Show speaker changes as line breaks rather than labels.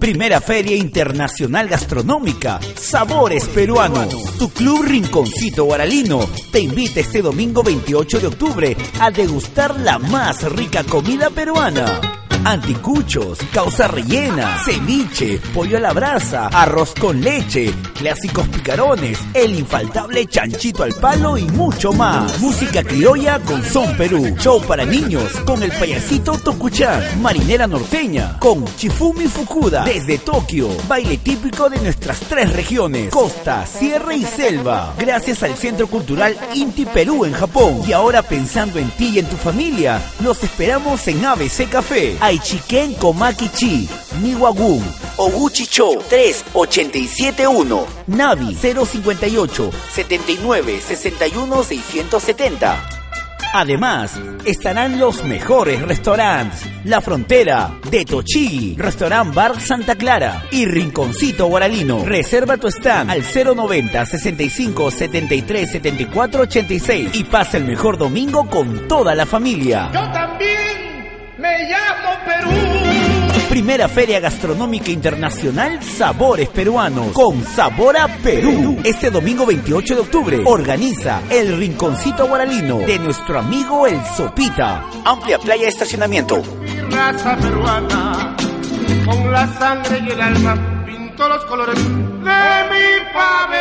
Primera Feria Internacional Gastronómica, Sabores Peruanos. Tu club Rinconcito Guaralino te invita este domingo 28 de octubre a degustar la más rica comida peruana anticuchos, causa rellena, ceviche, pollo a la brasa, arroz con leche, clásicos picarones, el infaltable chanchito al palo y mucho más. Música criolla con Son Perú, show para niños con el payasito Tokuchan, marinera norteña con Chifumi Fukuda desde Tokio, baile típico de nuestras tres regiones, costa, sierra y selva. Gracias al Centro Cultural Inti Perú en Japón. Y ahora pensando en ti y en tu familia, los esperamos en ABC Café. Aichiken Komakichi, Niwagun, Oguchi Cho 3871, Navi 058 79 61 670. Además, estarán los mejores restaurantes. La Frontera, de Tochigi, Restaurant Bar Santa Clara y Rinconcito Guaralino. Reserva tu stand al 090 65 73 74 86 y pasa el mejor domingo con toda la familia.
Me llamo Perú.
Primera Feria Gastronómica Internacional Sabores Peruanos con Sabor a Perú. Este domingo 28 de octubre organiza el Rinconcito Guaralino de nuestro amigo El Sopita. Amplia playa de estacionamiento.
Mi raza peruana, con la sangre y el alma, pinto los colores de mi pabellón.